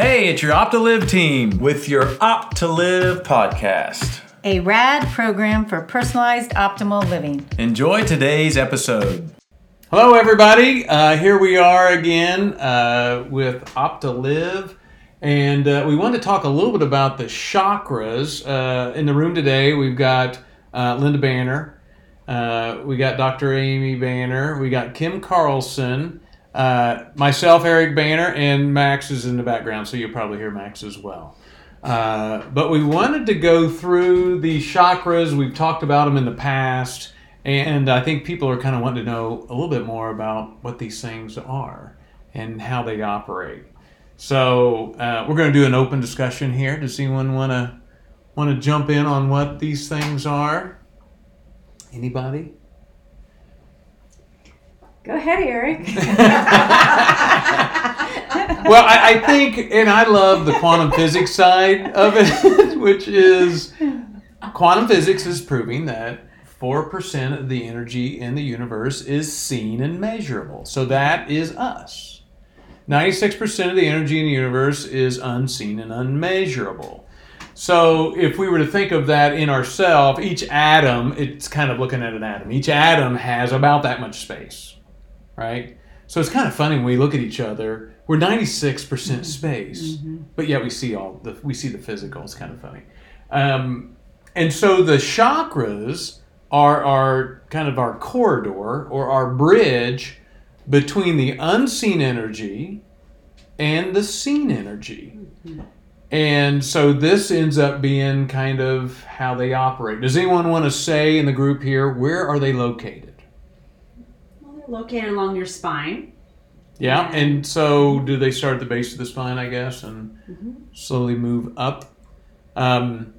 Hey, it's your Opt to Live team with your Opt to Live podcast. A rad program for personalized optimal living. Enjoy today's episode. Hello, everybody. Uh, here we are again uh, with Opt to Live. And uh, we want to talk a little bit about the chakras. Uh, in the room today, we've got uh, Linda Banter, uh, we got Dr. Amy Banter, we got Kim Carlson, uh, myself, Eric Banter, and Max is in the background, so you'll probably hear Max as well. Uh, but we wanted to go through the chakras. We've talked about them in the past, and I think people are kind of wanting to know a little bit more about what these things are and how they operate. So uh, we're going to do an open discussion here. Does anyone want to want to jump in on what these things are? Anybody? Go ahead, Eric. well, I, I, think, and I love the quantum physics side of it, which is quantum physics is proving that 4% of the energy in the universe is seen and measurable. So that is us. 96% of the energy in the universe is unseen and unmeasurable. So if we were to think of that in ourselves, each atom, it's kind of looking at an atom. Each atom has about that much space, right? So it's kind of funny when we look at each other. We're 96% mm-hmm. space, mm-hmm. but yet we see all the we see the physical. It's kind of funny. Um, and so the chakras are our kind of our corridor or our bridge between the unseen energy and the seen energy. And so this ends up being kind of how they operate. Does anyone want to say in the group here, where are they located? Located along your spine. Yeah, and so do they start at the base of the spine, I guess, and mm-hmm. slowly move up? Um,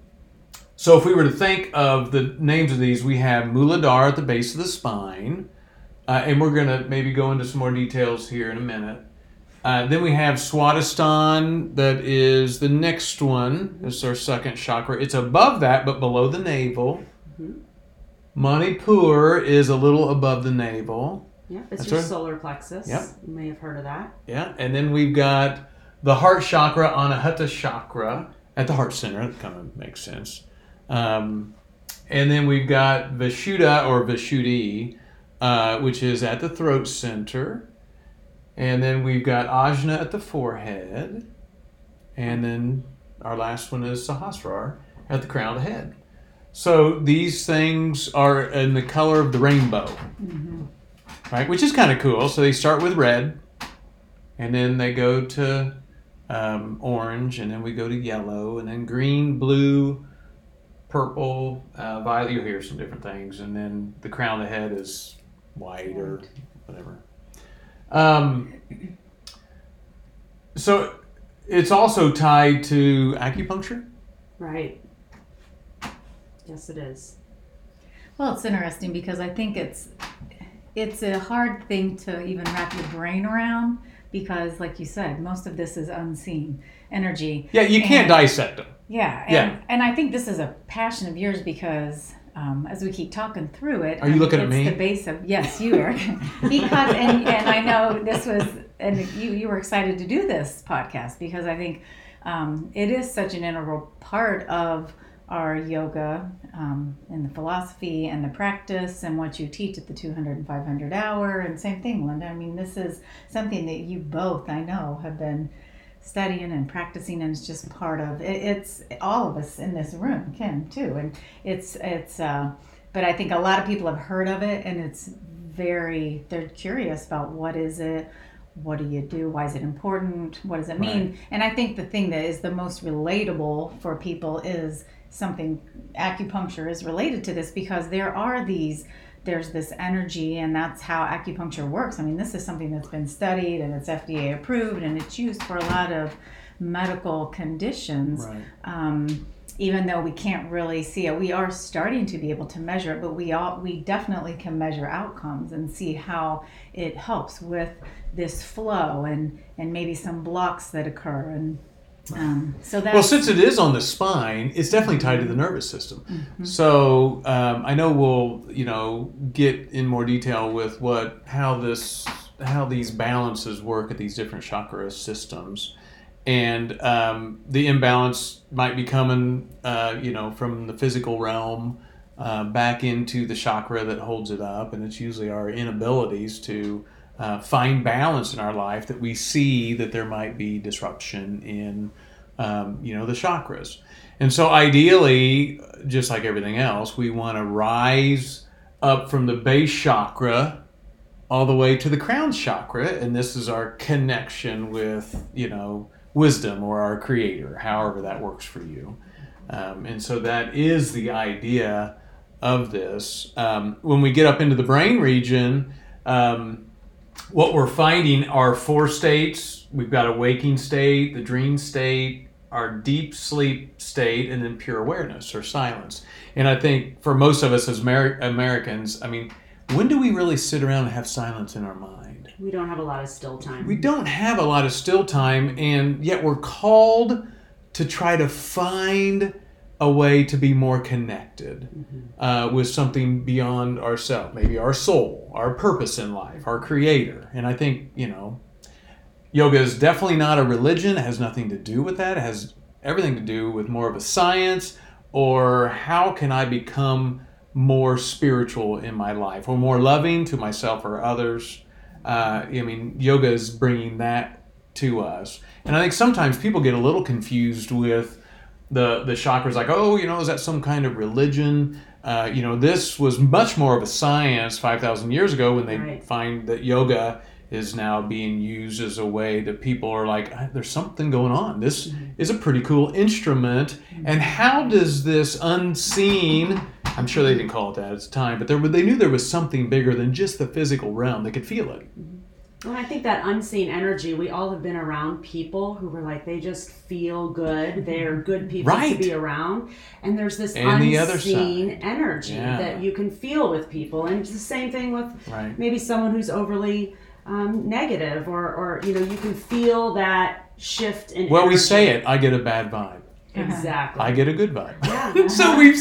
so if we were to think of the names of these, we have Muladhara at the base of the spine. Uh, and we're going to maybe go into some more details here in a minute. Uh, then we have Swadhisthana, that is the next one. This is our second chakra. It's above that, but below the navel. Mm-hmm. Manipur is a little above the navel. Yeah, it's That's your right. solar plexus. Yep. You may have heard of that. Yeah, and then we've got the heart chakra, Anahata chakra, at the heart center. That kind of makes sense. Um, and then we've got Vishuddha or Vishuddhi, uh, which is at the throat center. And then we've got Ajna at the forehead. And then our last one is Sahasrar at the crown of the head. So these things are in the color of the rainbow, mm-hmm. Right? Which is kind of cool. So they start with red, and then they go to um, orange, and then we go to yellow, and then green, blue, purple, uh, violet. You'll hear some different things, and then the crown of the head is white or whatever. Um, so it's also tied to acupuncture. Right. Yes, it is. Well, it's interesting because I think it's it's a hard thing to even wrap your brain around because, like you said, most of this is unseen energy. Yeah, you can't and, dissect them. Yeah, and, yeah. And I think this is a passion of yours because um, as we keep talking through it. Are you looking at me? the base of yes, you are, because and, and I know this was and you you were excited to do this podcast because I think um, it is such an integral part of our yoga um, and the philosophy and the practice and what you teach at the 200 and 500 hour and same thing linda. I mean this is something that you both i know have been studying and practicing and it's just part of it, it's all of us in this room kim too. And it's it's uh, but i think a lot of people have heard of it and it's very they're curious about what is it what do you do why is it important what does it mean? Right. and i think the thing that is the most relatable for people is something acupuncture is related to this because there are these there's this energy and that's how acupuncture works. I mean, this is something that's been studied and it's FDA approved and it's used for a lot of medical conditions. Right. Um, even though we can't really see it, we are starting to be able to measure it, but we all we definitely can measure outcomes and see how it helps with this flow and and maybe some blocks that occur and um, so well, since it is on the spine, it's definitely tied to the nervous system. Mm-hmm. So um, I know we'll you know get in more detail with what how this how these balances work at these different chakra systems, and um, the imbalance might be coming, uh, you know, from the physical realm uh, back into the chakra that holds it up, and it's usually our inabilities to uh, find balance in our life that we see that there might be disruption in, um, you know, the chakras. And so, ideally, just like everything else, we want to rise up from the base chakra all the way to the crown chakra, and this is our connection with, you know, wisdom or our creator, however that works for you. Um, and so that is the idea of this. Um, when we get up into the brain region, um, what we're finding are four states. We've got a waking state, the dream state, our deep sleep state, and then pure awareness or silence. And I think for most of us as Amer- Americans, I mean, when do we really sit around and have silence in our mind? We don't have a lot of still time. We don't have a lot of still time, and yet we're called to try to find a way to be more connected uh, with something beyond ourselves, maybe our soul, our purpose in life, our creator. And I think, you know, yoga is definitely not a religion, it has nothing to do with that. It has everything to do with more of a science or how can I become more spiritual in my life or more loving to myself or others. Uh, I mean, yoga is bringing that to us. And I think sometimes people get a little confused with the the chakras like oh you know is that some kind of religion? Uh, you know this was much more of a science 5000 years ago when they Right. find that yoga is now being used as a way that people are like "Ah, there's something going on. This is a pretty cool instrument. And how does this unseen i'm sure they didn't call it that at the time but there, they knew there was something bigger than just the physical realm. They could feel it Well, I think that unseen energy, we all have been around people who were like, they just feel good. They're good people Right. to be around. And there's this And the unseen side. energy Yeah. that you can feel with people. And it's the same thing with Right. maybe someone who's overly um, negative or, or, you know, you can feel that shift in well we say it i get a bad vibe Exactly. i get a good vibe yeah. so we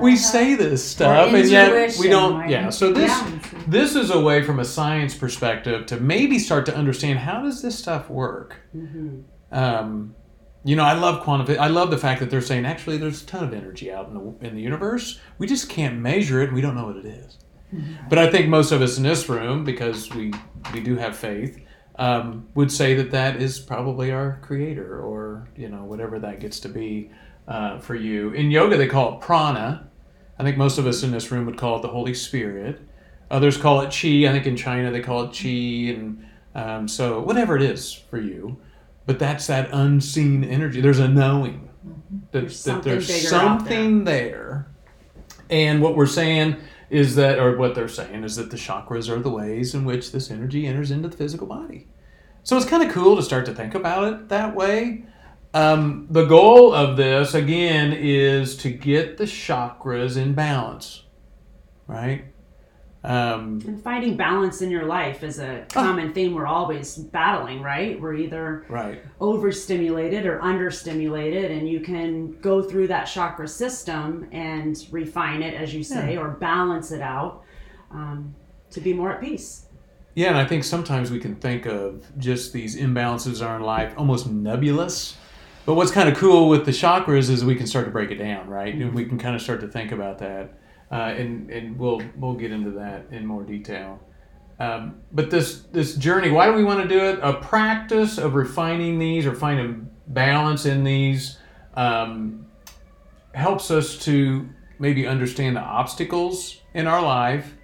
we say this stuff and yet we don't right? yeah so this Yeah. this is a way from a science perspective to maybe start to understand how does this stuff work Mm-hmm. um, you know i love quantum i love the fact that they're saying actually there's a ton of energy out in the, in the universe we just can't measure it we don't know what it is but i think most of us in this room because we we do have faith um, would say that that is probably our creator or you know whatever that gets to be uh, for you. In yoga they call it prana. I think most of us in this room would call it the holy spirit. Others call it chi i think in china they call it chi and um, so whatever it is for you. But that's that unseen energy. There's a knowing that There's that something there's something there. And what we're saying is that, or what they're saying is that the chakras are the ways in which this energy enters into the physical body. So it's kind of cool to start to think about it that way. Um, the goal of this, again, is to get the chakras in balance, right? Um, And finding balance in your life is a common theme we're always battling, right? We're either right. overstimulated or understimulated, and you can go through that chakra system and refine it, as you say, Yeah. or balance it out um, to be more at peace. Yeah, and I think sometimes we can think of just these imbalances in our life almost nebulous. But what's kind of cool with the chakras is we can start to break it down, right? And we can kind of start to think about that, uh, and and we'll we'll get into that in more detail. Um, but this this journey, why do we want to do it? A practice of refining these or finding balance in these um, helps us to maybe understand the obstacles in our life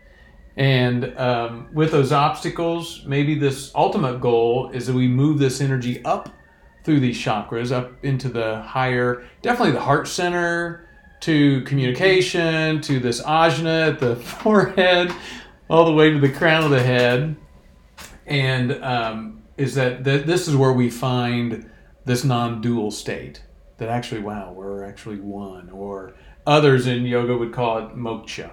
and um, with those obstacles, maybe this ultimate goal is that we move this energy up through these chakras, up into the higher, definitely the heart center, to communication, to this ajna at the forehead, all the way to the crown of the head. And um, is that, that this is where we find this non dual state that actually, wow, we're actually one. Or others in yoga would call it moksha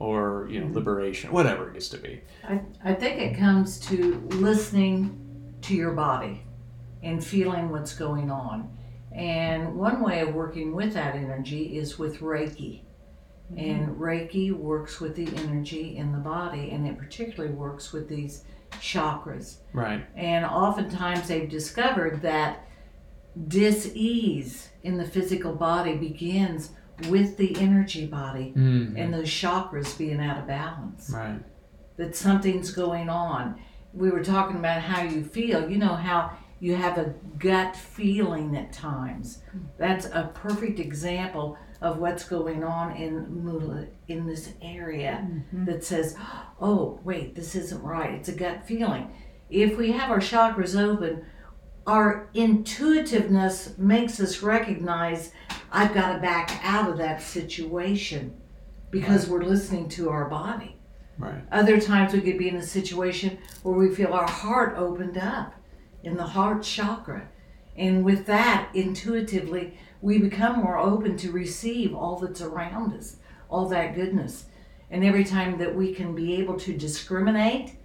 or you know liberation whatever it gets to be I, I think it comes to listening to your body and feeling what's going on. And one way of working with that energy is with Reiki. And Reiki works with the energy in the body, and it particularly works with these chakras. right And oftentimes they've discovered that dis-ease in the physical body begins with the energy body Mhm. and those chakras being out of balance. Right. That something's going on. We were talking about how you feel. You know how you have a gut feeling at times. That's a perfect example of what's going on in Mula in this area mm-hmm. that says, "Oh, wait, this isn't right." It's a gut feeling. If we have our chakras open, our intuitiveness makes us recognize I've got to back out of that situation because we're listening to our body. Right. Other times we could be in a situation where we feel our heart opened up in the heart chakra. And with that, intuitively, we become more open to receive all that's around us, all that goodness. And every time that we can be able to discriminate,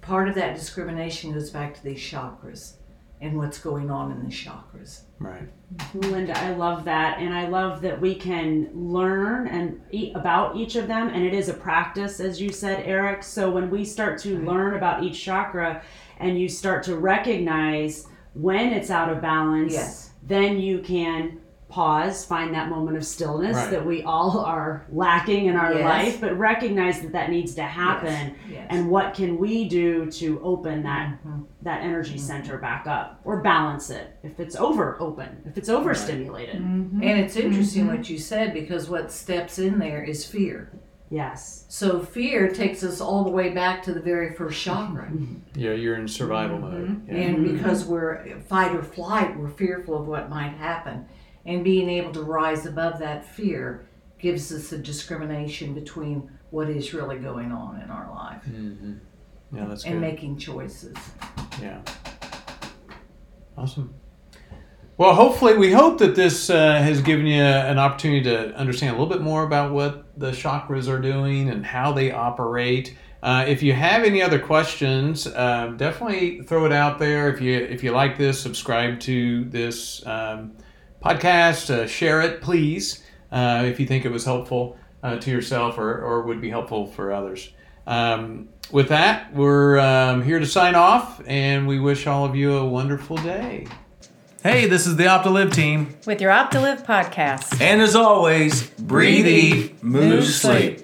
part of that discrimination goes back to these chakras and what's going on in the chakras. Right. Linda, I love that, and I love that we can learn and e- about each of them, and it is a practice, as you said, Eric. So when we start to learn about each chakra, and you start to recognize when it's out of balance, Yes. then you can pause, find that moment of stillness Right. that we all are lacking in our Yes. life, but recognize that that needs to happen. Yes. And what can we do to open that Mhm. that energy mm-hmm. center back up or balance it if it's over open, if it's overstimulated. Mm-hmm. And it's interesting mm-hmm. what you said because what steps in there is fear. Yes. So fear takes us all the way back to the very first chakra. Yeah, you're in survival mode. Yeah. And because we're fight or flight, we're fearful of what might happen. And being able to rise above that fear gives us a discrimination between what is really going on in our life Mhm. Yeah, that's and good. making choices. Yeah. Awesome. Well, hopefully, we hope that this uh, has given you an opportunity to understand a little bit more about what the chakras are doing and how they operate. Uh, if you have any other questions, uh, definitely throw it out there. If you if you like this, subscribe to this um, podcast, uh, share it, please. Uh, if you think it was helpful uh, to yourself or, or would be helpful for others. Um, with that, we're um, here to sign off, and we wish all of you a wonderful day. Hey, this is the Optolive team. With your Optolive podcast. And as always, breathe, eat, move, sleep.